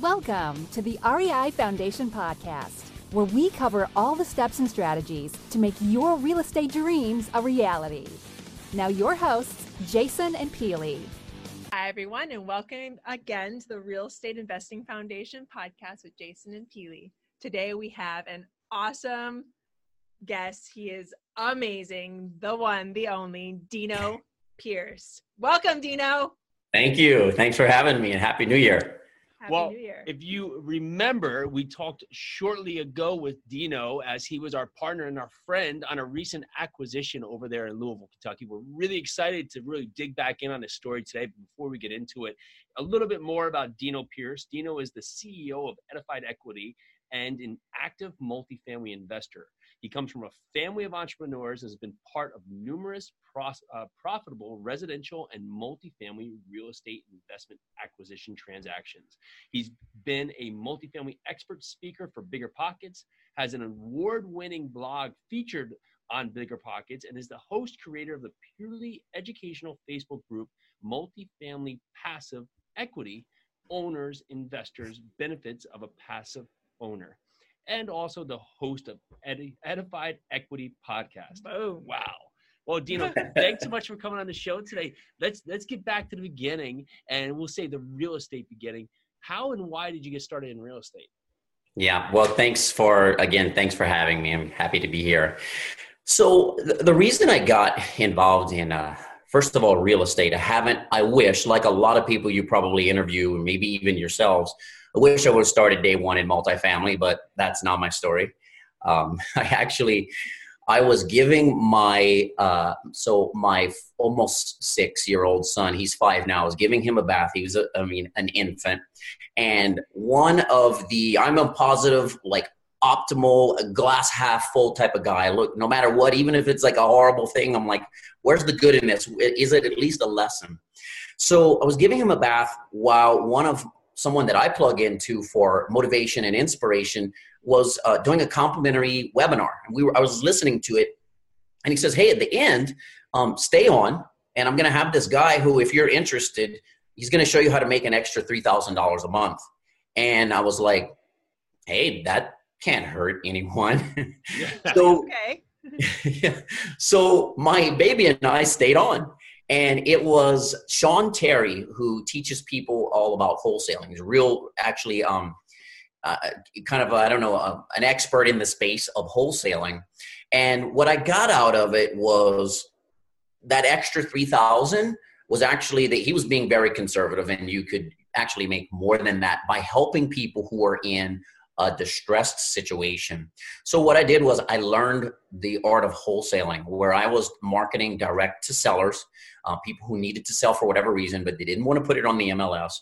Welcome to the REI Foundation Podcast, where we cover all the steps and strategies to make your real estate dreams a reality. Now, your hosts, Jason and Peely. Hi, everyone, and welcome again to the Real Estate Investing Foundation podcast with Jason and Peely. Today, we have an awesome guest. He is amazing, the one, the only, Dino Pierce. Welcome, Dino. Thank you. Thanks for having me, and Happy New Year. Happy well, New Year. if you remember, we talked shortly ago with Dino as he was our partner and our friend on a recent acquisition over there in Louisville, Kentucky. We're really excited to really dig back in on his story today. But before we get into it, a little bit more about Dino Pierce. Dino is the CEO of Edified Equity and an active multifamily investor. He comes from a family of entrepreneurs, has been part of numerous pros, uh, profitable residential and multifamily real estate investment acquisition transactions. He's been a multifamily expert speaker for BiggerPockets, has an award winning blog featured on BiggerPockets, and is the host creator of the purely educational Facebook group Multifamily Passive Equity Owners, Investors, Benefits of a Passive Owner and also the host of Edi- Edified Equity Podcast. Oh, Wow. Well, Dino, thanks so much for coming on the show today. Let's let's get back to the beginning, and we'll say the real estate beginning. How and why did you get started in real estate? Yeah. Well, thanks for again. Thanks for having me. I'm happy to be here. So the, the reason I got involved in, uh, first of all, real estate. I haven't. I wish, like a lot of people you probably interview, and maybe even yourselves. I wish I would have started day one in multifamily, but that's not my story. Um, I actually, I was giving my uh, so my almost six year old son. He's five now. I was giving him a bath. He was, a, I mean, an infant, and one of the I'm a positive like optimal glass half full type of guy look no matter what even if it's like a horrible thing i'm like where's the good in this is it at least a lesson so i was giving him a bath while one of someone that I plug into for motivation and inspiration was uh, doing a complimentary webinar. And we were, I was listening to it, and he says, "Hey, at the end, um, stay on, and I'm going to have this guy who, if you're interested, he's going to show you how to make an extra three thousand dollars a month." And I was like, "Hey, that can't hurt anyone." so, okay. yeah. so my baby and I stayed on and it was Sean Terry who teaches people all about wholesaling. He's real, actually, um, uh, kind of I don't know, uh, an expert in the space of wholesaling. And what I got out of it was that extra three thousand was actually that he was being very conservative, and you could actually make more than that by helping people who are in a distressed situation. So what I did was I learned the art of wholesaling, where I was marketing direct to sellers, uh, people who needed to sell for whatever reason, but they didn't want to put it on the MLS.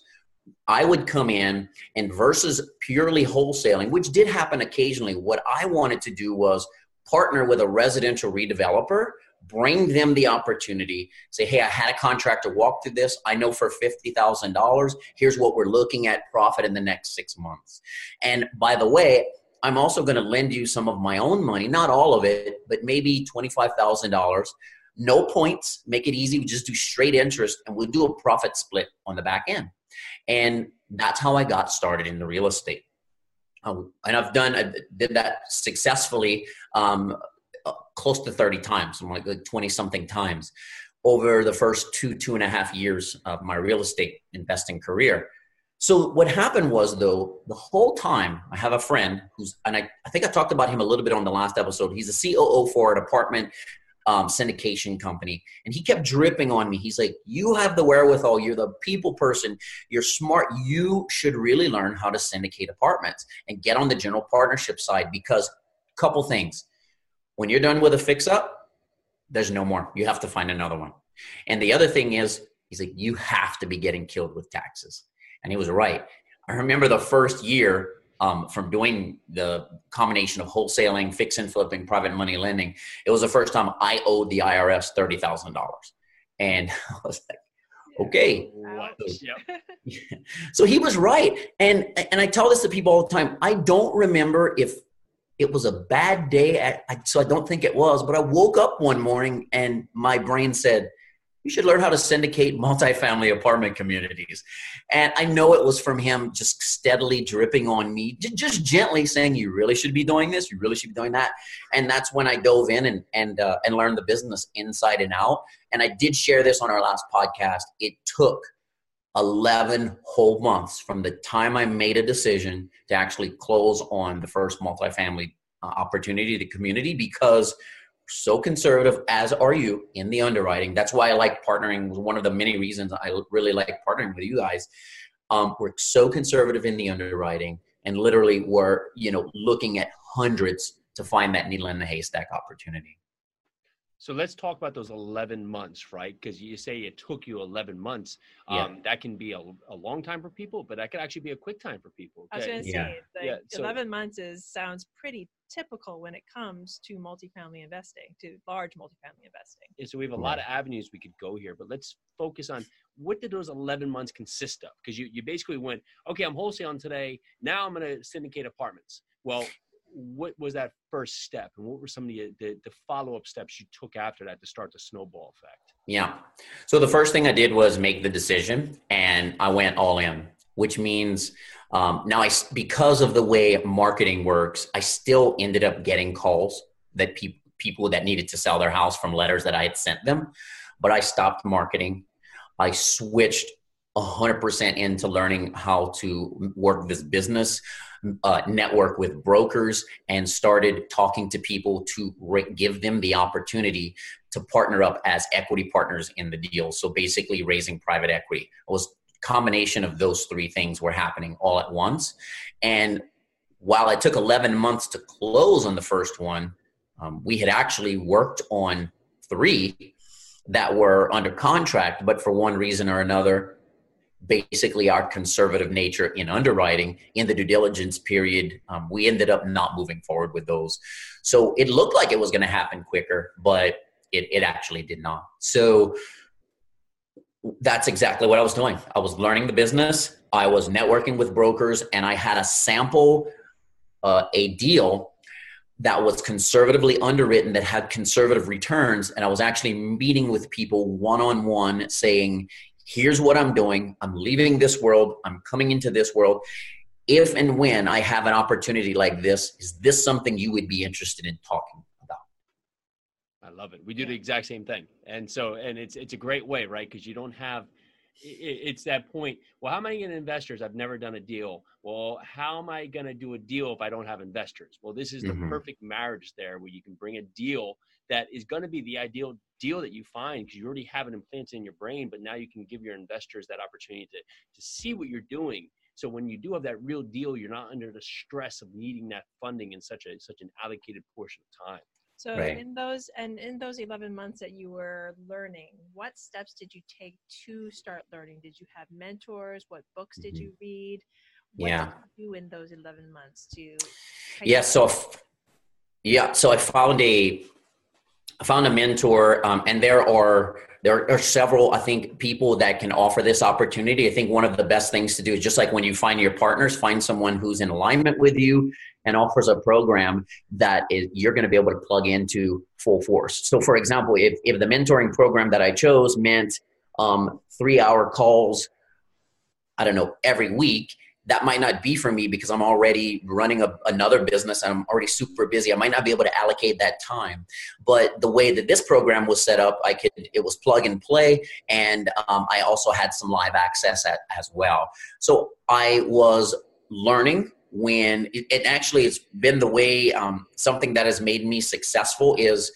I would come in and versus purely wholesaling, which did happen occasionally. What I wanted to do was partner with a residential redeveloper bring them the opportunity say hey i had a contractor walk through this. I know for $50000 here's what we're looking at profit in the next six months. And by the way i'm also going to lend you some of my own money not all of it but maybe $25000 no points. Make it easy. We just do straight interest and we'll do a profit split on the back end. And that's how i got started in the real estate. Um, and I've done, I did that successfully um, close to 30 times, I'm like 20 something times over the first two, two and a half years of my real estate investing career. So what happened was though, the whole time I have a friend who's, and I, I think I talked about him a little bit on the last episode. He's a COO for an apartment um, syndication company. And he kept dripping on me. He's like, You have the wherewithal. You're the people person. You're smart. You should really learn how to syndicate apartments and get on the general partnership side because, couple things. When you're done with a fix up, there's no more. You have to find another one. And the other thing is, he's like, You have to be getting killed with taxes. And he was right. I remember the first year um, from doing the combination of wholesaling, fix and flipping, private money lending, it was the first time I owed the IRS thirty thousand dollars, and I was like, okay. Yep. so he was right, and and I tell this to people all the time. I don't remember if it was a bad day, at, so I don't think it was. But I woke up one morning and my brain said, you should learn how to syndicate multifamily apartment communities. And I know it was from him just steadily dripping on me, just gently saying, you really should be doing this, you really should be doing that. And that's when I dove in and, and, uh, and learned the business inside and out. And I did share this on our last podcast. It took 11 whole months from the time I made a decision to actually close on the first multifamily uh, opportunity to community because so conservative as are you in the underwriting. That's why i like partnering one of the many reasons i really like partnering with you guys. Um, we're so conservative in the underwriting and literally we're you know looking at hundreds to find that needle in the haystack opportunity so let's talk about those 11 months, right? Because you say it took you 11 months. Um, yeah. That can be a, a, long time for people, but that could actually be a quick time for people. Okay? I was going to yeah. say, like, yeah. So, 11 months is sounds pretty typical when it comes to multifamily investing, to large multifamily investing. Yeah, so we have a lot of avenues we could go here, but let's focus on what did those 11 months consist of? Because you, you basically went, okay, I'm wholesaling today. Now I'm going to syndicate apartments. Well, what was that first step? And what were some of the, the, the follow-up steps you took after that to start the snowball effect? Yeah. So the first thing i did was make the decision and i went all in which means um, now i because of the way marketing works i still ended up getting calls that people people that needed to sell their house from letters that i had sent them but i stopped marketing. I switched 100% into learning how to work this business uh, network with brokers and started talking to people to re- give them the opportunity to partner up as equity partners in the deal. So basically raising private equity. It was combination of those three things were happening all at once. And while it took 11 months to close on the first one um, we had actually worked on three that were under contract but for one reason or another basically our conservative nature in underwriting in the due diligence period. Um, we ended up not moving forward with those. So it looked like it was going to happen quicker but it, it actually did not. So that's exactly what i was doing. I was learning the business. I was networking with brokers and i had a sample uh, a deal that was conservatively underwritten that had conservative returns and i was actually meeting with people one-on-one saying here's what I'm doing. I'm leaving this world. I'm coming into this world. If and when I have an opportunity like this, is this something you would be interested in talking about? I love it. We do the exact same thing. And so, and it's, it's a great way, right? Because you don't have, it's that point. Well, how am I going to investors? I've never done a deal. Well, how am I going to do a deal if I don't have investors? Well, this is the mm-hmm. perfect marriage there where you can bring a deal that is going to be the ideal deal that you find because you already have it implanted in your brain, but now you can give your investors that opportunity to, to see what you're doing. So when you do have that real deal, you're not under the stress of needing that funding in such a such an allocated portion of time. So right. in those and in those 11 months that you were learning, what steps did you take to start learning? Did you have mentors? What books did mm-hmm. you read? What yeah. did you do in those 11 months to Yeah, so yeah, so I found a I found a mentor, um, and there are there are several I think people that can offer this opportunity. I think one of the best things to do is just like when you find your partners, find someone who's in alignment with you and offers a program that is, you're going to be able to plug into full force. So, for example, if if the mentoring program that I chose meant um, three hour calls, I don't know, every week, that might not be for me because I'm already running a, another business and I'm already super busy. I might not be able to allocate that time. But the way that this program was set up, I could it was plug and play, and um, I also had some live access at, as well. So I was learning when it, it actually it's been the way um, something that has made me successful is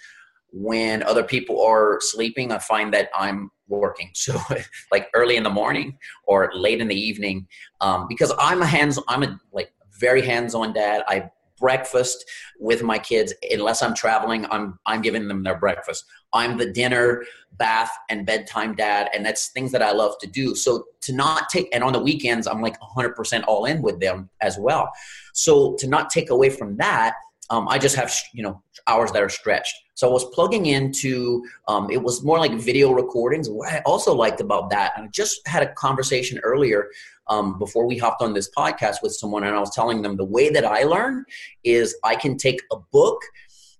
when other people are sleeping i find that i'm working. So like early in the morning or late in the evening um, because i'm a hands i'm a like very hands-on dad. I breakfast with my kids. Unless i'm traveling i'm i'm giving them their breakfast. I'm the dinner bath and bedtime dad and that's things that i love to do. So to not take and on the weekends i'm like 100% all in with them as well. So to not take away from that um, I just have you know hours that are stretched. So I was plugging into um, it was more like video recordings. What I also liked about that, and I just had a conversation earlier um, before we hopped on this podcast with someone, and I was telling them the way that I learn is I can take a book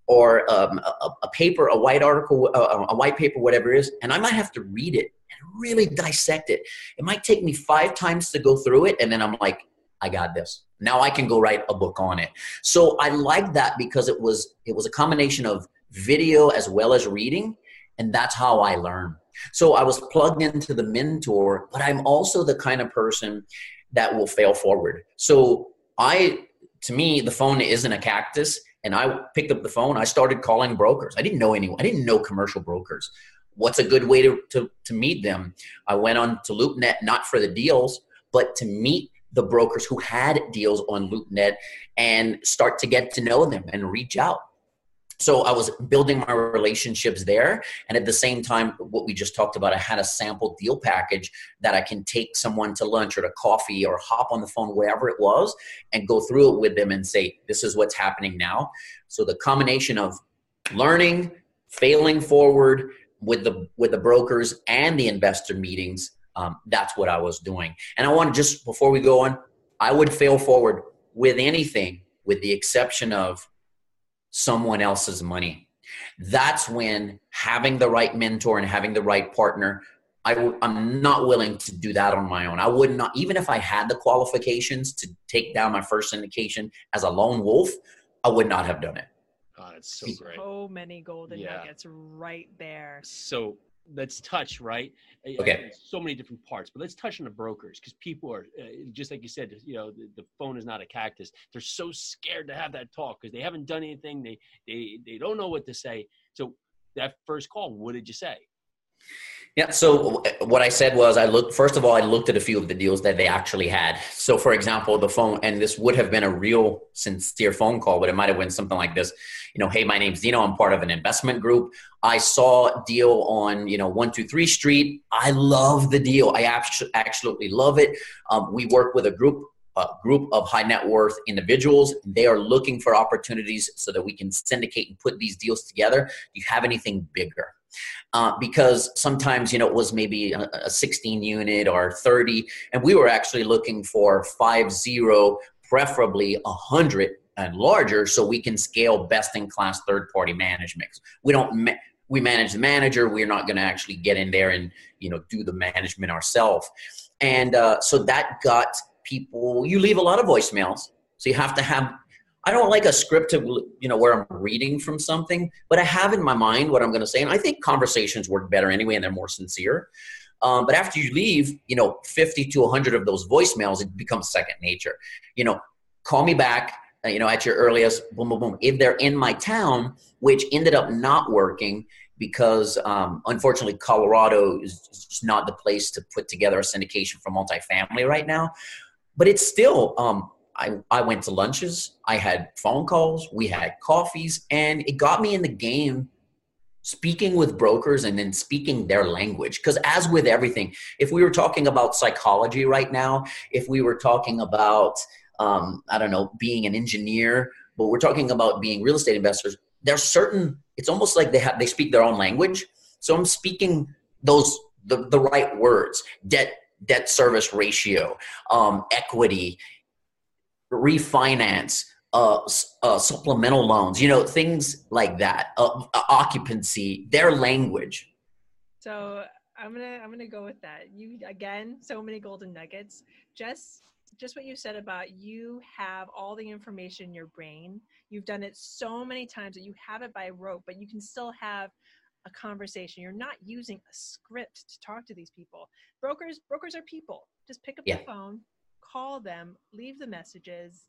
or um, a, a, paper, a white article, a, a white paper, whatever it is, and I might have to read it and really dissect it. It might take me five times to go through it, and then I'm like, I got this. Now I can go write a book on it. So I like that because it was it was a combination of video as well as reading, and that's how I learn. So I was plugged into the mentor, but I'm also the kind of person that will fail forward. So I to me the phone isn't a cactus and I picked up the phone. I started calling brokers. I didn't know anyone. I didn't know commercial brokers. What's a good way to, to, to meet them? I went on to LoopNet, not for the deals, but to meet the brokers who had deals on LoopNet and start to get to know them and reach out so I was building my relationships there. And at the same time, what we just talked about, I had a sample deal package that I can take someone to lunch or to coffee or hop on the phone, wherever it was, and go through it with them and say, this is what's happening now. So the combination of learning, failing forward with the with the brokers and the investor meetings, um, that's what I was doing. And I want to just before we go on, I would fail forward with anything, with the exception of someone else's money. That's when having the right mentor and having the right partner, i w- I'm not willing to do that on my own. I would not, even if I had the qualifications to take down my first syndication as a lone wolf, I would not have done it. God, that's so great. So many golden yeah. nuggets right there. So let's touch right? Okay. so many different parts but let's touch on the brokers because people are uh, just like you said you know the, the, phone is not a cactus. They're so scared to have that talk because they haven't done anything. They they they don't know what to say. So that first call what did you say yeah. So what I said was, I looked. First of all, I looked at a few of the deals that they actually had. So, for example, the phone, and this would have been a real sincere phone call, but it might have been something like this. You know, hey, my name's Dino. I'm part of an investment group. I saw a deal on you know one two three Street. I love the deal. I absolutely love it. Um, we work with a group a group of high net worth individuals. They are looking for opportunities so that we can syndicate and put these deals together. Do you have anything bigger? Uh, because sometimes you know it was maybe a, a 16 unit or 30 and we were actually looking for five zero preferably 100 and larger so we can scale best in class third party management. We don't ma- we manage the manager we're not going to actually get in there and you know do the management ourselves and uh, so that got people you leave a lot of voicemails so you have to have I don't like a script to you know where I'm reading from something, but I have in my mind what I'm going to say, and I think conversations work better anyway, and they're more sincere. Um, but after you leave, you know, 50 to 100 of those voicemails, it becomes second nature. You know, call me back. Uh, you know, at your earliest, boom, boom, boom. If they're in my town, which ended up not working because um, unfortunately Colorado is just not the place to put together a syndication for multifamily right now. But it's still um, I, I went to lunches, I had phone calls, we had coffees, and it got me in the game speaking with brokers and then speaking their language. Because, as with everything, if we were talking about psychology right now, if we were talking about, um, I don't know, being an engineer, but we're talking about being real estate investors, there's certain, it's almost like they have, they speak their own language. So I'm speaking those, the, the right words, debt, debt service ratio, um, equity, refinance, uh, uh, supplemental loans, you know, things like that, uh, uh, occupancy, their language. So I'm gonna I'm gonna go with that. You again, so many golden nuggets. Just just what you said about you have all the information in your brain. You've done it so many times that you have it by rote, but you can still have a conversation. You're not using a script to talk to these people. Brokers brokers are people. Just pick up yeah. the phone, call them, leave the messages,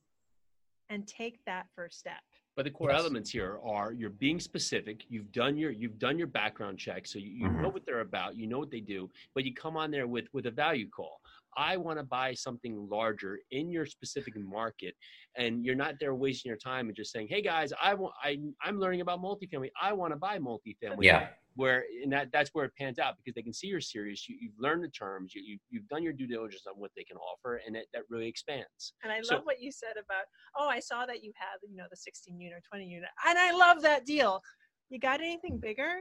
and take that first step. But the core yes. elements here are you're being specific. You've done your you've done your background check, so you, you mm-hmm. know what they're about. You know what they do. But you come on there with with a value call. I want to buy something larger in your specific market, and you're not there wasting your time and just saying, "Hey guys, I want I I'm learning about multifamily. I want to buy multifamily." Yeah where and that that's where it pans out because they can see you're serious you, have learned the terms you, you, you've done your due diligence on what they can offer and it, that really expands. And i so, love what you said about oh i saw that you have you know the 16 unit or 20 unit and i love that deal. You got anything bigger?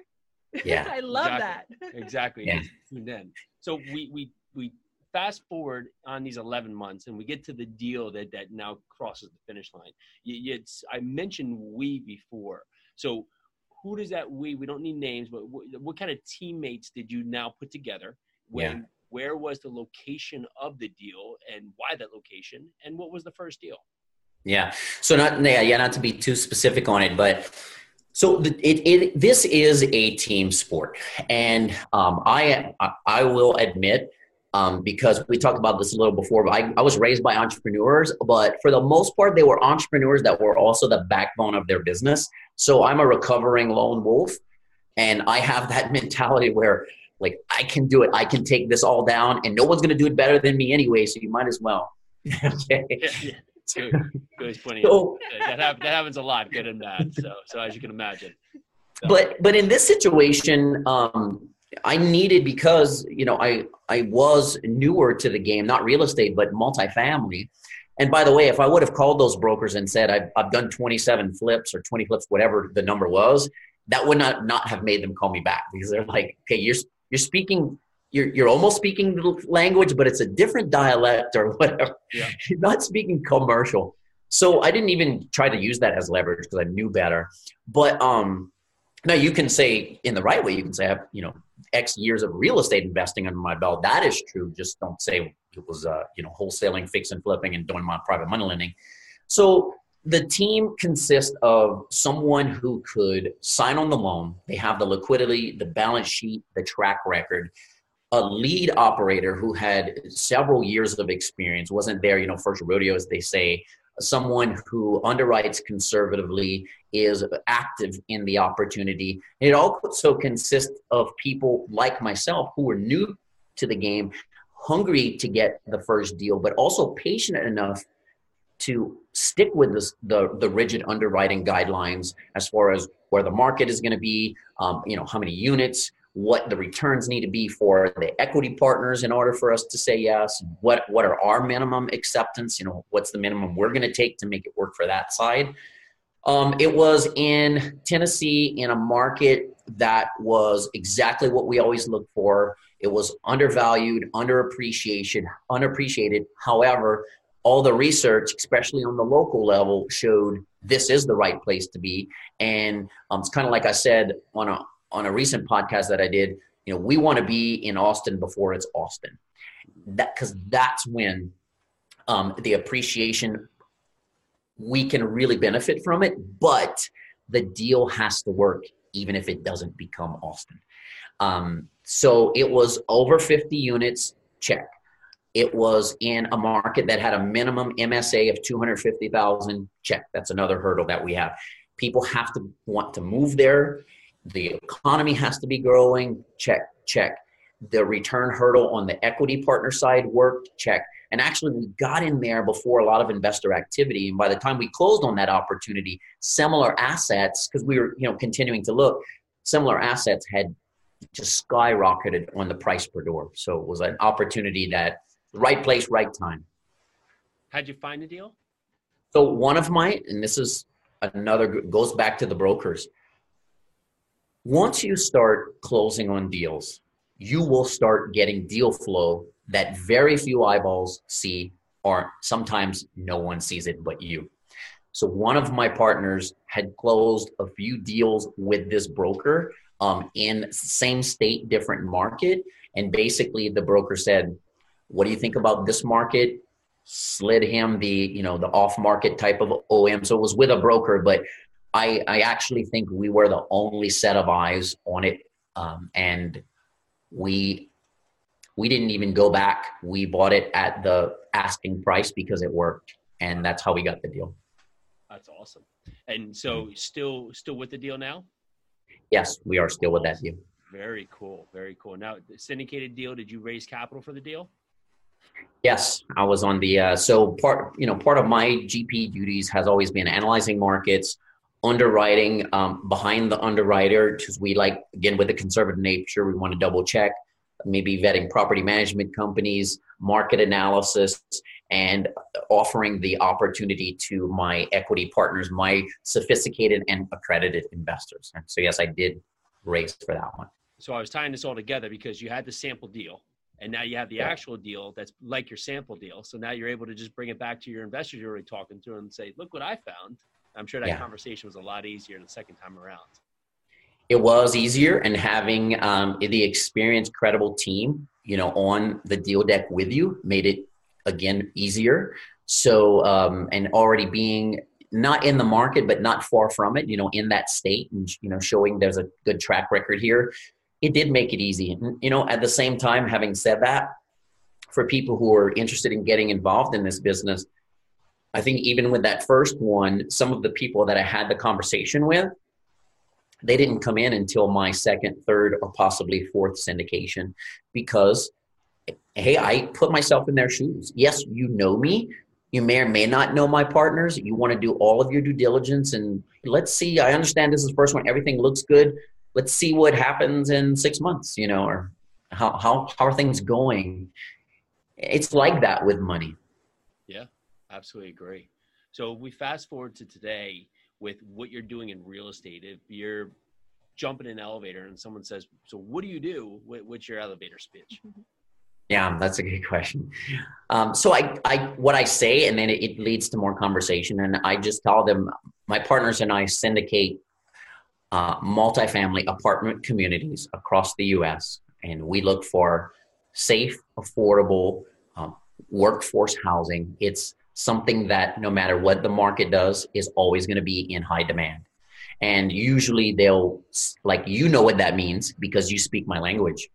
Yeah. I love exactly. that. Exactly. Yeah. and then so we we we fast forward on these 11 months and we get to the deal that that now crosses the finish line. You, it's i mentioned we before. So who does that we? We don't need names, but what, what kind of teammates did you now put together? When, Yeah. Where was the location of the deal, and why that location, and what was the first deal? Yeah. So not yeah, yeah, not to be too specific on it, but so it, it this is a team sport, and um, I I will admit um, because we talked about this a little before. But I, I was raised by entrepreneurs, but for the most part, they were entrepreneurs that were also the backbone of their business. So I'm a recovering lone wolf, and I have that mentality where like I can do it, I can take this all down, and no one's going to do it better than me anyway. So you might as well. okay. Yeah, yeah. Good, good pointing So- That, that happens a lot, good and bad. So, so as you can imagine. So, but but in this situation um i needed because you know i i was newer to the game not real estate but multifamily. And by the way if i would have called those brokers and said i've, I've done 27 flips or 20 flips whatever the number was that would not not have made them call me back because they're like okay you're you're speaking you're, you're almost speaking the language but it's a different dialect or whatever. Yeah. you're not speaking commercial. So i didn't even try to use that as leverage because i knew better. But um now you can say in the right way, you can say I have, you know, X years of real estate investing under my belt. That is true. Just don't say it was, uh, you know, wholesaling, fix and flipping and doing my private money lending. So the team consists of someone who could sign on the loan. They have the liquidity, the balance sheet, the track record. A lead operator who had several years of experience wasn't there, you know, first rodeo, as they say. Someone who underwrites conservatively, is active in the opportunity. It also consists of people like myself who are new to the game, hungry to get the first deal, but also patient enough to stick with this, the the rigid underwriting guidelines as far as where the market is going to be, um, you know, how many units, what the returns need to be for the equity partners in order for us to say yes. What what are our minimum acceptance? You know, what's the minimum we're going to take to make it work for that side? Um, it was in Tennessee in a market that was exactly what we always look for. It was undervalued, underappreciated, unappreciated. However, all the research, especially on the local level, showed this is the right place to be. And um, it's kind of like I said on a on a recent podcast that I did. You know, we want to be in Austin before it's Austin. That because that's when um, the appreciation we can really benefit from it, but the deal has to work even if it doesn't become Austin. Um, so it was over 50 units, check. It was in a market that had a minimum MSA of 250,000, check. That's another hurdle that we have. People have to want to move there. The economy has to be growing, check, check. The return hurdle on the equity partner side worked, check. And actually, we got in there before a lot of investor activity. And by the time we closed on that opportunity, similar assets, because we were, you know, continuing to look, similar assets had just skyrocketed on the price per door. So it was an opportunity that right place, right time. how'd you find the deal? So one of my, and this is another goes back to the brokers. Once you start closing on deals, you will start getting deal flow that very few eyeballs see, or sometimes no one sees it but you. So one of my partners had closed a few deals with this broker um, in same state, different market, and basically the broker said, "What do you think about this market?" Slid him the you know the off market type of OM. So it was with a broker, but I I actually think we were the only set of eyes on it, um, and we we didn't even go back. We bought it at the asking price because it worked, and that's how we got the deal. That's awesome. And so, still, still with the deal now? Yes, we are still with that deal. Very cool. Very cool. Now, the syndicated deal. Did you raise capital for the deal? Yes, I was on the uh, so part. You know, part of my GP duties has always been analyzing markets, underwriting um, behind the underwriter because we like again with the conservative nature, we want to double check. Maybe vetting property management companies, market analysis, and offering the opportunity to my equity partners, my sophisticated and accredited investors. So, yes, I did raise for that one. So I was tying this all together because you had the sample deal, and now you have the Yeah. actual deal that's like your sample deal. So now you're able to just bring it back to your investors you're already talking to and say, "Look what I found." I'm sure that Yeah. conversation was a lot easier the second time around. It was easier and having um, the experienced credible team you know on the deal deck with you made it again easier. So um, and already being not in the market but not far from it you know in that state and you know showing there's a good track record here it did make it easy. And you know at the same time having said that for people who are interested in getting involved in this business i think even with that first one some of the people that i had the conversation with they didn't come in until my second, third, or possibly fourth syndication because, hey, I put myself in their shoes. Yes, you know me. You may or may not know my partners. You want to do all of your due diligence and let's see. I understand this is the first one. Everything looks good. Let's see what happens in six months, you know, or how, how, how are things going? It's like that with money. Yeah, absolutely agree. So we fast forward to today with what you're doing in real estate. If you're jumping in an elevator and someone says, "So what do you do?" What- What's your elevator speech? Yeah, that's a good question. Um, so I, I, what I say, and then it, it leads to more conversation, and I just tell them, my partners and I syndicate uh, multifamily apartment communities across the U.S., and we look for safe, affordable um, workforce housing. It's something that no matter what the market does is always going to be in high demand. And usually they'll like you know what that means because you speak my language.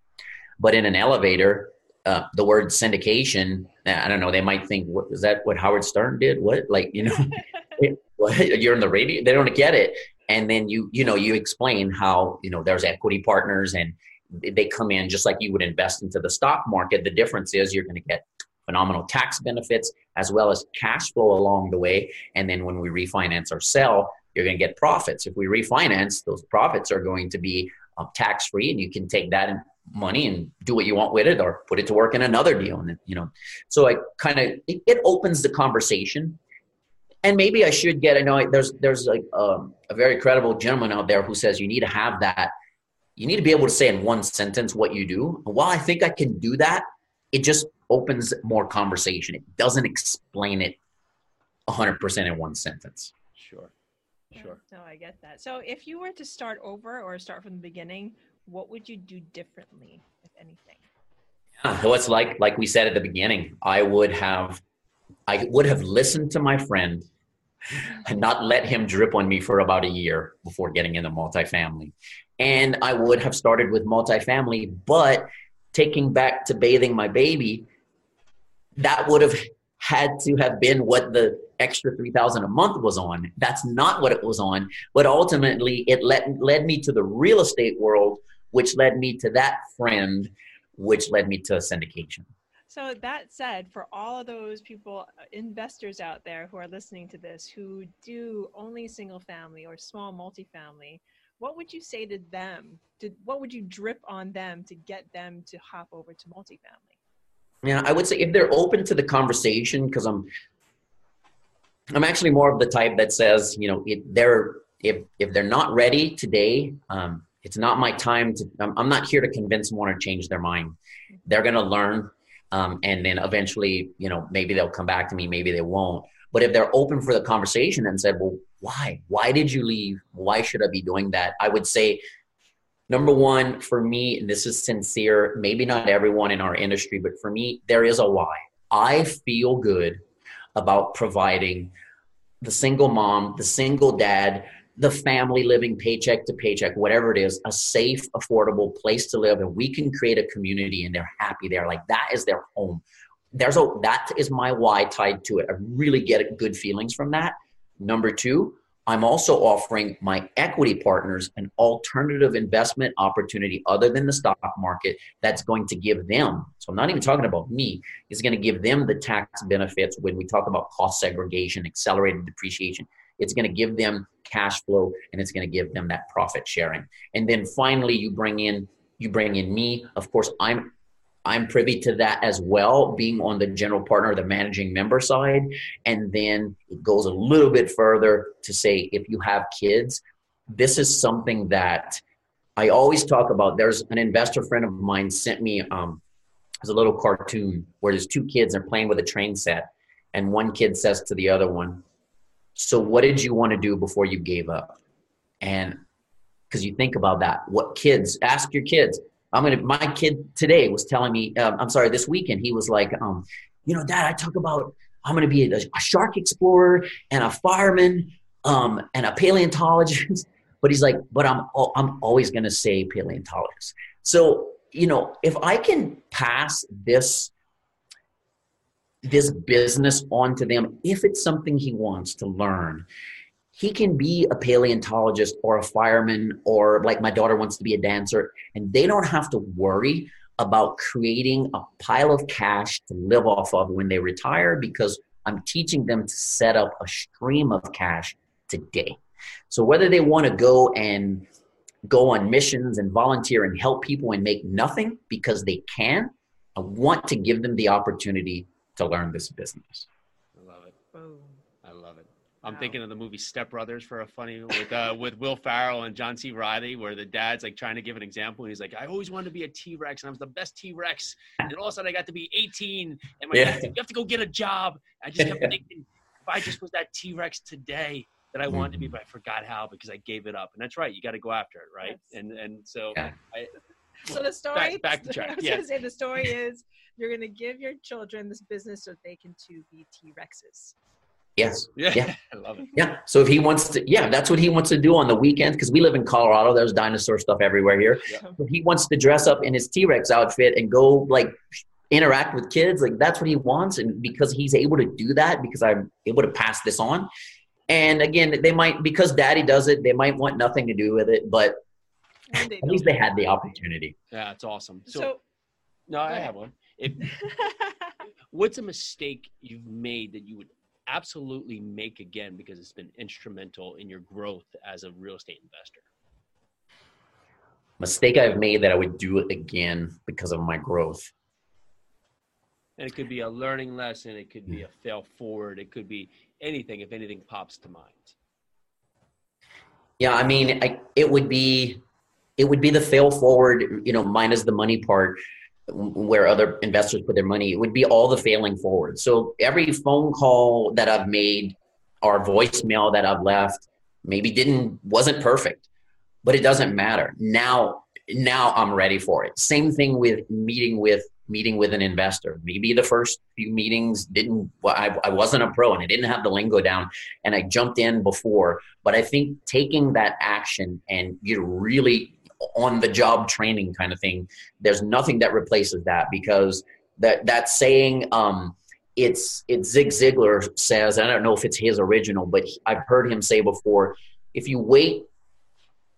But in an elevator, uh, the word syndication, I don't know, they might think, what is that what Howard Stern did? What like, you know, you're in the radio, they don't get it. And then you, you know, you explain how, you know, there's equity partners and they come in just like you would invest into the stock market. The difference is you're going to get phenomenal tax benefits as well as cash flow along the way. And then when we refinance or sell, you're going to get profits. If we refinance, those profits are going to be um, tax free, and you can take that money and do what you want with it, or put it to work in another deal. And you know, so I kind of it, it, opens the conversation. And maybe I should get. I know there's there's like um, a very credible gentleman out there who says you need to have that. You need to be able to say in one sentence what you do. And while I think I can do that, it just opens more conversation. It doesn't explain it 100% in one sentence. Sure, Yeah, sure. No, I get that. So if you were to start over or start from the beginning, what would you do differently, if anything? Yeah, so it's like like we said at the beginning. I would have, I would have listened to my friend, and not let him drip on me for about a year before getting into multifamily, and I would have started with multifamily, but taking back to bathing my baby, that would have had to have been what the extra 3000 a month was on that's not what it was on but ultimately it led, led me to the real estate world which led me to that friend which led me to syndication So that said, for all of those people, uh, investors out there who are listening to this, who do only single family or small multifamily, what would you say to them? To, what would you drip on them to get them to hop over to multifamily? Yeah i would say if they're open to the conversation because i'm i'm actually more of the type that says you know if they're if if they're not ready today um, it's not my time to I'm, I'm not here to convince them or change their mind. They're to learn um, and then eventually you know maybe they'll come back to me maybe they won't. But if they're open for the conversation and said well why? Why did you leave? Why should i be doing that? I would say number one for me and this is sincere maybe not everyone in our industry but for me there is a why. I feel good about providing the single mom the single dad the family living paycheck to paycheck whatever it is a safe affordable place to live and we can create a community and they're happy there. Like that is their home. There's a that is my why tied to it. I really get good feelings from that. Number two I'm also offering my equity partners an alternative investment opportunity other than the stock market that's going to give them, so I'm not even talking about me, is going to give them the tax benefits when we talk about cost segregation, accelerated depreciation. It's going to give them cash flow and it's going to give them that profit sharing. And then finally you bring in you bring in me. Of course, I'm I'm privy to that as well, being on the general partner, the managing member side. And then it goes a little bit further to say if you have kids, this is something that I always talk about. There's an investor friend of mine sent me um, a little cartoon where there's two kids are playing with a train set, and one kid says to the other one, So what did you want to do before you gave up? And because you think about that, what kids ask your kids. I'm gonna. My kid today was telling me. Um, I'm sorry. This weekend he was like, um, you know, Dad, I talk about I'm gonna be a, a shark explorer and a fireman um, and a paleontologist. But he's like, but I'm I'm always gonna say paleontologist. So you know, if I can pass this this business onto them, if it's something he wants to learn, he can be a paleontologist or a fireman or like my daughter wants to be a dancer and they don't have to worry about creating a pile of cash to live off of when they retire because I'm teaching them to set up a stream of cash today. So whether they want to go and go on missions and volunteer and help people and make nothing because they can, I want to give them the opportunity to learn this business. I love it. Boom. I love it. I'm wow. thinking of the movie Step Brothers for a funny with uh, with Will Ferrell and John C. Reilly, where the dad's like trying to give an example. And he's like, "I always wanted to be a T Rex, and I was the best T Rex. And all of a sudden, I got to be 18, and my yeah. said, you have to go get a job." I just kept thinking, if I just was that T Rex today that I wanted mm-hmm. to be, but I forgot how because I gave it up. And that's right, you got to go after it, right? Yes. And and so yeah. I, so the story back, back to track. I was yeah. gonna say the story is you're going to give your children this business so they can too be T Rexes. Yes. Yeah. yeah. I love it. Yeah. So if he wants to, yeah, that's what he wants to do on the weekends because we live in Colorado. There's dinosaur stuff everywhere here. Yeah. If he wants to dress up in his T Rex outfit and go like interact with kids, like that's what he wants. And because he's able to do that, because I'm able to pass this on. And again, they might, because daddy does it, they might want nothing to do with it, but at least they had the opportunity. Yeah, it's awesome. So, so no, I have one. If, what's a mistake you've made that you would absolutely make again because it's been instrumental in your growth as a real estate investor? Mistake I've made that I would do it again because of my growth. And it could be a learning lesson, it could be hmm. a fail forward, it could be anything if anything pops to mind. Yeah, I mean, I, it would be it would be the fail forward, you know, minus the money part where other investors put their money, it would be all the failing forward. So every phone call that I've made or voicemail that I've left maybe didn't wasn't perfect, but it doesn't matter. Now now I'm ready for it. Same thing with meeting with meeting with an investor. Maybe the first few meetings didn't well, I, I wasn't a pro and I didn't have the lingo down and I jumped in before. But I think taking that action and you really on the job training kind of thing. There's nothing that replaces that because that that saying um, it's it's Zig Ziglar says I don't know if it's his original, but I've heard him say before if you wait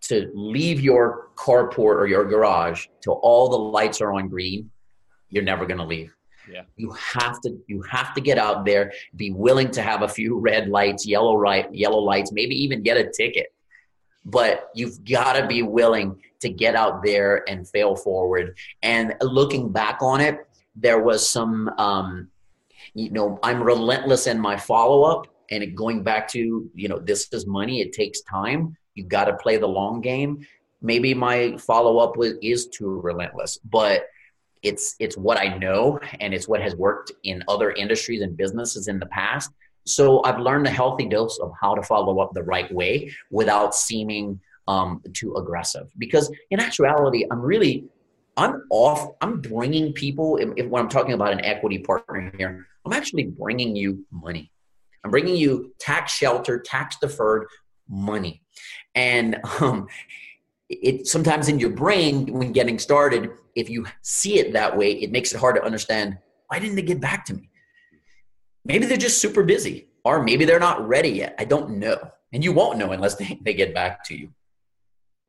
to leave your carport or your garage till all the lights are on green, you're never going to leave. Yeah. You have to you have to get out there, be willing to have a few red lights, yellow right, yellow lights, maybe even get a ticket. But you've got to be willing to get out there and fail forward. And looking back on it, there was some, um, you know, I'm relentless in my follow up. And going back to, you know, this is money, it takes time. You got to play the long game. Maybe my follow up is too relentless, but it's it's what I know and it's what has worked in other industries and businesses in the past. So I've learned a healthy dose of how to follow up the right way without seeming um, too aggressive. Because in actuality, I'm really, I'm off. I'm bringing people. If, if, when I'm talking about an equity partner here, I'm actually bringing you money. I'm bringing you tax shelter, tax deferred money, and um, it sometimes in your brain when getting started, if you see it that way, it makes it hard to understand. Why didn't they get back to me? Maybe they're just super busy, or maybe they're not ready yet. I don't know. And you won't know unless they, they get back to you.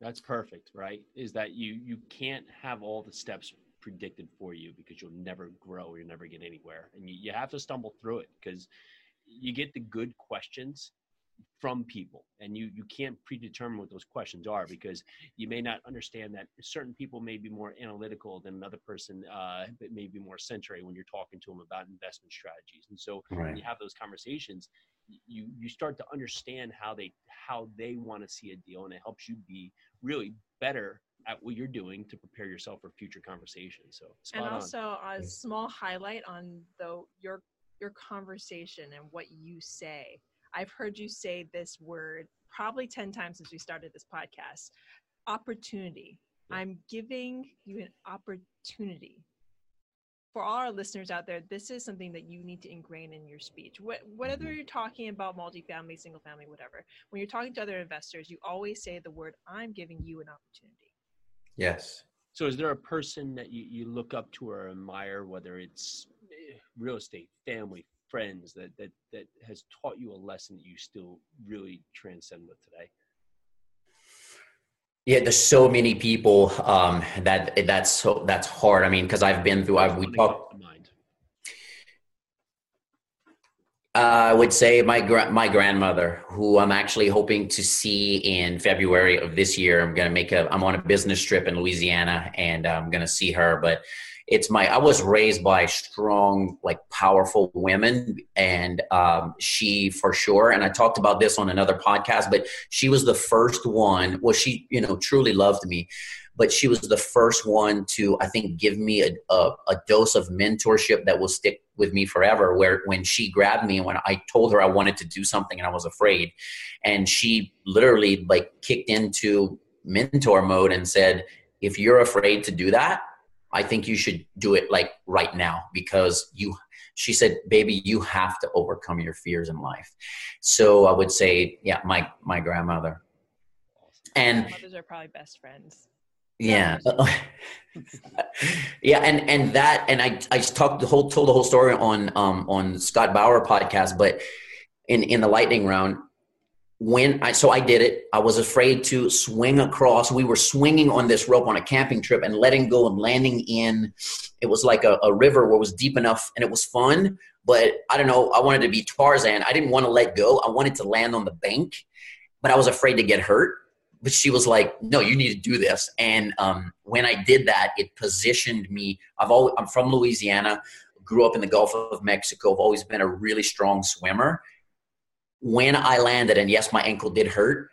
That's perfect, right? Is that you you can't have all the steps predicted for you because you'll never grow, you'll never get anywhere. And you, you have to stumble through it because you get the good questions from people and you you can't predetermine what those questions are because you may not understand that certain people may be more analytical than another person uh but may be more century when you're talking to them about investment strategies and so right. when you have those conversations you you start to understand how they how they want to see a deal and it helps you be really better at what you're doing to prepare yourself for future conversations so and also on. a small highlight on the your your conversation and what you say I've heard you say this word probably 10 times since we started this podcast opportunity. I'm giving you an opportunity. For all our listeners out there, this is something that you need to ingrain in your speech. What, whether Mm-hmm. you're talking about multifamily, single family, whatever, when you're talking to other investors, you always say the word, I'm giving you an opportunity. Yes. So, is there a person that you, you look up to or admire, whether it's eh, real estate, family, friends, that that that has taught you a lesson that you still really transcend with today? Yeah, there's so many people um, that that's so that's hard. I mean, because I've been through. I've we talked. Uh, I would say my gra- my grandmother, who I'm actually hoping to see in February of this year. I'm gonna make a. I'm on a business trip in Louisiana, and I'm gonna see her. But it's my. I was raised by strong, like powerful women, and um, she for sure. And I talked about this on another podcast, but she was the first one. Well, she you know truly loved me, but she was the first one to I think give me a, a, a dose of mentorship that will stick with me forever. Where when she grabbed me when I told her I wanted to do something and I was afraid, and she literally like kicked into mentor mode and said, "If you're afraid to do that." I think you should do it like right now because you she said baby you have to overcome your fears in life. So i would say yeah my my grandmother. And Mothers are probably best friends. yeah. Yeah and and that and i i talked the whole told the whole story on um on scott bauer podcast but in in the lightning round when i so i did it i was afraid to swing across we were swinging on this rope on a camping trip and letting go and landing in it was like a, a river where it was deep enough and it was fun but i don't know i wanted to be tarzan i didn't want to let go i wanted to land on the bank but i was afraid to get hurt but she was like, "No, you need to do this." And um, when I did that, it positioned me. I've always, I'm from Louisiana, grew up in the Gulf of Mexico. I've always been a really strong swimmer. When I landed, and yes, my ankle did hurt.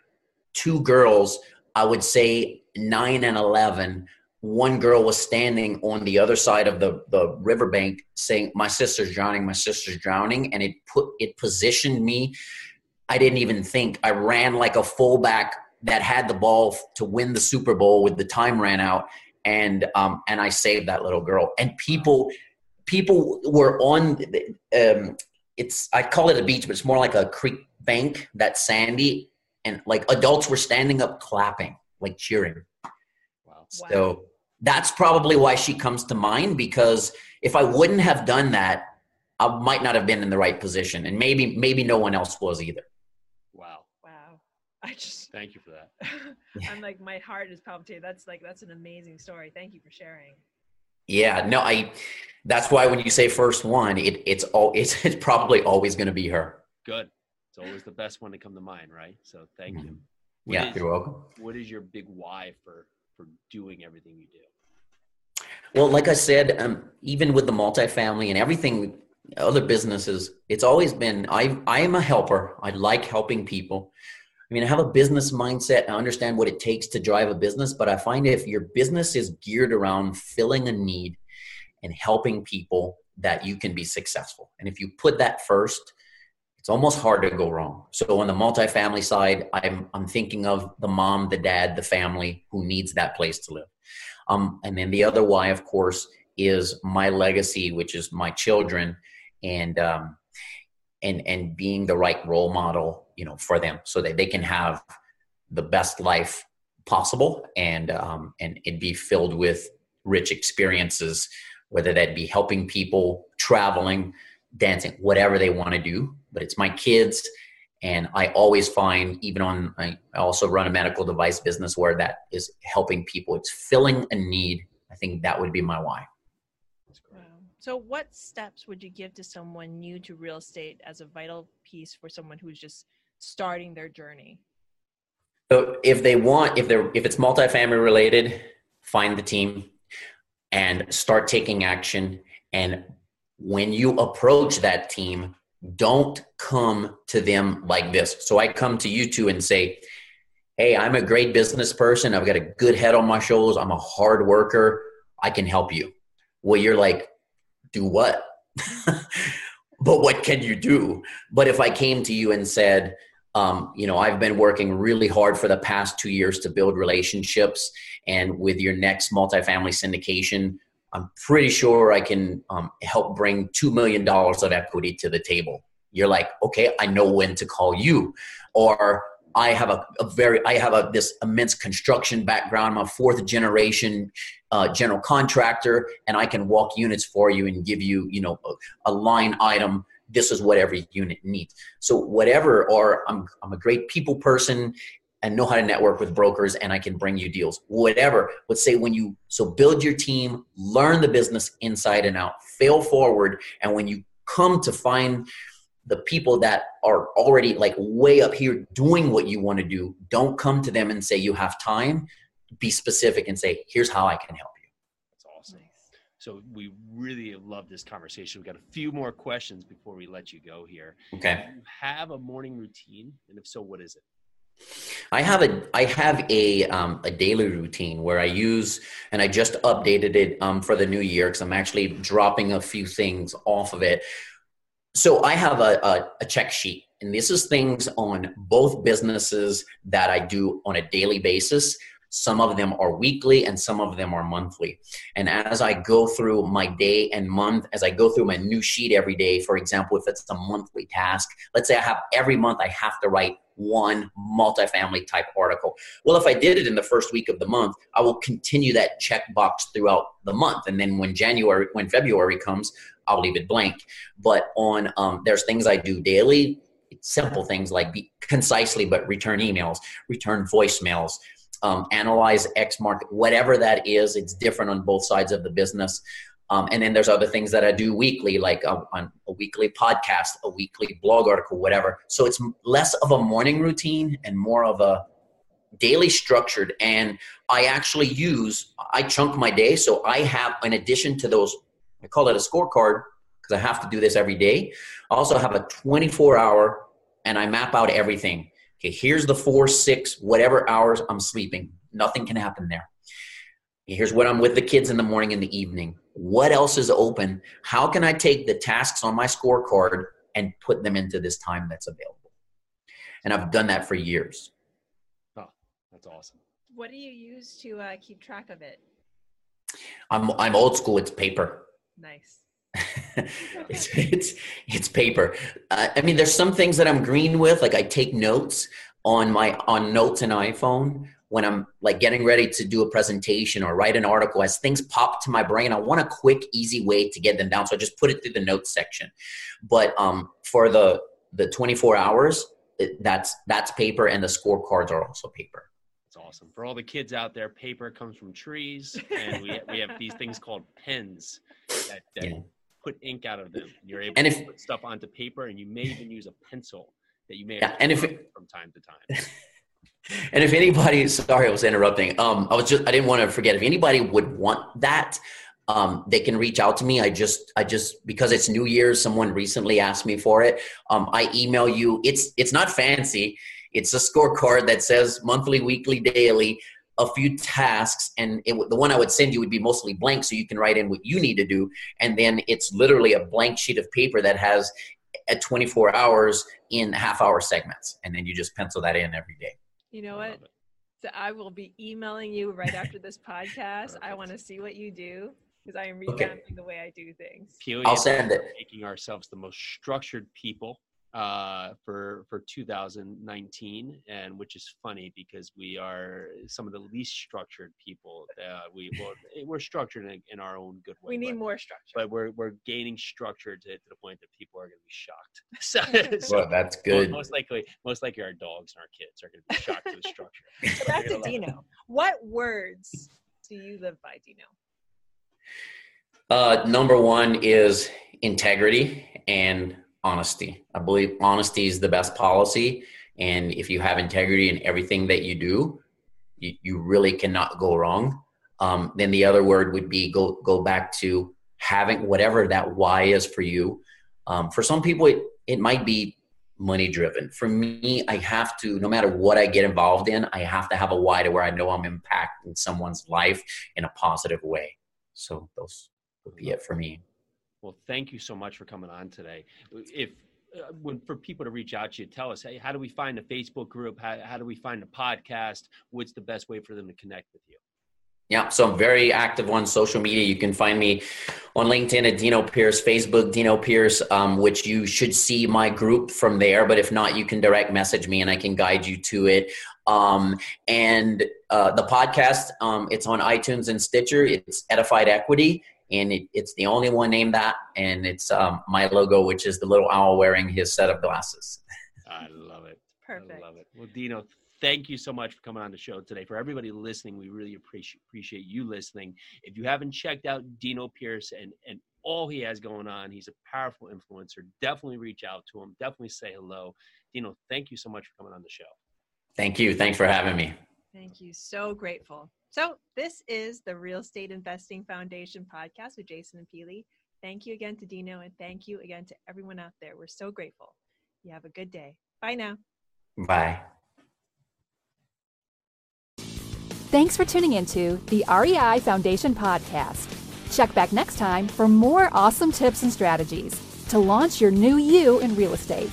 Two girls, I would say nine and eleven. One girl was standing on the other side of the the riverbank, saying, "My sister's drowning. My sister's drowning," and it put it positioned me. I didn't even think. I ran like a fullback that had the ball to win the Super Bowl with the time ran out, and um, and I saved that little girl. And people people were on. Um, it's I call it a beach, but it's more like a creek bank that's sandy, and like adults were standing up clapping, like cheering. Wow. So that's probably why she comes to mind because if I wouldn't have done that, I might not have been in the right position, and maybe maybe no one else was either. Wow. Wow. I just, Thank you for that. I'm like, my heart is palpitating. That's like, that's an amazing story. Thank you for sharing. Yeah, no, I. That's why when you say first one, it it's all it's, it's probably always going to be her. Good. It's always the best one to come to mind, right? So thank you. Mhm. What Yeah, is- you're welcome. What is your big why for for doing everything you do? Well, like I said, um, even with the multifamily and everything, other businesses, it's always been I I am a helper. I like helping people. I mean, I have a business mindset. I understand what it takes to drive a business, but I find if your business is geared around filling a need and helping people, that you can be successful. And if you put that first, it's almost hard to go wrong. So on the multifamily side, I'm I'm thinking of the mom, the dad, the family who needs that place to live. Um, and then the other why, of course, is my legacy, which is my children, and um, and and being the right role model, you know, for them, so that they can have the best life possible, and um, and it be filled with rich experiences, whether that be helping people, traveling, dancing, whatever they want to do. But it's my kids, and I always find, even on, I also run a medical device business where that is helping people. It's filling a need. I think that would be my why. So, what steps would you give to someone new to real estate as a vital piece for someone who's just starting their journey? So if they want, if they're, if it's multifamily related, find the team and start taking action. And when you approach that team, don't come to them like this. So I come to you two and say, Hey, I'm a great business person. I've got a good head on my shoulders. I'm a hard worker. I can help you. Well, you're like, do what? but what can you do? But if I came to you and said, um, you know, I've been working really hard for the past two years to build relationships, and with your next multifamily syndication, I'm pretty sure I can um, help bring $2 million of equity to the table. You're like, okay, I know when to call you. Or I have a, a very, I have a, this immense construction background. I'm a fourth generation uh, general contractor, and I can walk units for you and give you, you know, a, a line item this is what every unit needs. So whatever, or I'm, I'm a great people person and know how to network with brokers and I can bring you deals. Whatever. Let's say when you so build your team, learn the business inside and out, fail forward, and when you come to find the people that are already like way up here doing what you want to do, don't come to them and say you have time. Be specific and say, here's how I can help you. That's awesome. So we really love this conversation. We've got a few more questions before we let you go here. Okay. Do you have a morning routine? And if so, what is it? I have a I have a um, a daily routine where I use and I just updated it um, for the new year because I'm actually dropping a few things off of it. So I have a, a, a check sheet, and this is things on both businesses that I do on a daily basis. Some of them are weekly and some of them are monthly. And as I go through my day and month, as I go through my new sheet every day, for example, if it's a monthly task, let's say I have every month I have to write one multifamily type article. Well, if I did it in the first week of the month, I will continue that checkbox throughout the month. And then when January, when February comes, I'll leave it blank. But on, um, there's things I do daily, simple things like be concisely, but return emails, return voicemails, um, analyze X market, whatever that is. It's different on both sides of the business. Um, and then there's other things that I do weekly, like a, on a weekly podcast, a weekly blog article, whatever. So it's less of a morning routine and more of a daily structured. And I actually use, I chunk my day. So I have, in addition to those, I call it a scorecard because I have to do this every day. I also have a 24 hour and I map out everything. Okay, here's the four, six, whatever hours I'm sleeping. Nothing can happen there. Here's what I'm with the kids in the morning and the evening. What else is open? How can I take the tasks on my scorecard and put them into this time that's available? And I've done that for years. Oh, that's awesome. What do you use to uh, keep track of it? I'm I'm old school. It's paper. Nice. it's, it's it's paper. Uh, I mean, there's some things that I'm green with. Like I take notes on my on notes and iPhone when I'm like getting ready to do a presentation or write an article. As things pop to my brain, I want a quick, easy way to get them down. So I just put it through the notes section. But um, for the the 24 hours, it, that's that's paper, and the scorecards are also paper. That's awesome. For all the kids out there, paper comes from trees, and we we have these things called pens that, that yeah put ink out of them. And You're able and if, to put stuff onto paper, and you may even use a pencil that you may yeah, and if it, from time to time. and if anybody, sorry, I was interrupting. Um, I was just I didn't want to forget. If anybody would want that, um, they can reach out to me. I just, I just because it's New Year's, someone recently asked me for it. Um, I email you. It's it's not fancy. It's a scorecard that says monthly, weekly, daily a few tasks and it, the one i would send you would be mostly blank so you can write in what you need to do and then it's literally a blank sheet of paper that has at 24 hours in half hour segments and then you just pencil that in every day. You know what? so i will be emailing you right after this podcast. I want to see what you do because i am revamping okay. the way i do things. I'll send it. making ourselves the most structured people uh, for for 2019, and which is funny because we are some of the least structured people. Uh, we well, eh, we're structured in, in, our own good way. We need but, more structure, but we're we're gaining structure to, to the point that people are going to be shocked. so, well, that's good. Most likely, most likely, our dogs and our kids are going to be shocked to the structure. So back to Dino. What words do you live by, Dino? Uh, number one is integrity and honesty. I believe honesty is the best policy. And if you have integrity in everything that you do, you, you really cannot go wrong. Um, then the other word would be go go back to having whatever that why is for you. Um, for some people, it, it might be money driven. For me, I have to, no matter what I get involved in, I have to have a why to where I know I'm impacting someone's life in a positive way. So those would be it for me. Well, thank you so much for coming on today. If uh, when for people to reach out to you, tell us, hey, how do we find the Facebook group? How, how do we find the podcast? What's the best way for them to connect with you? Yeah, so I'm very active on social media. You can find me on LinkedIn at Dino Pierce, Facebook Dino Pierce, um, which you should see my group from there. But if not, you can direct message me and I can guide you to it. Um, and uh, the podcast, um, it's on iTunes and Stitcher. It's Edified Equity, and it, it's the only one named that. And it's um, my logo, which is the little owl wearing his set of glasses. I love it. Perfect. I love it. Well, Dino, thank you so much for coming on the show today. For everybody listening, we really appreciate appreciate you listening. If you haven't checked out Dino Pierce and and all he has going on, he's a powerful influencer. Definitely reach out to him. Definitely say hello. Dino, thank you so much for coming on the show. Thank you. Thanks for having me. Thank you. So grateful. So, this is the Real Estate Investing Foundation podcast with Jason and Peely. Thank you again to Dino and thank you again to everyone out there. We're so grateful. You have a good day. Bye now. Bye. Thanks for tuning into the REI Foundation podcast. Check back next time for more awesome tips and strategies to launch your new you in real estate.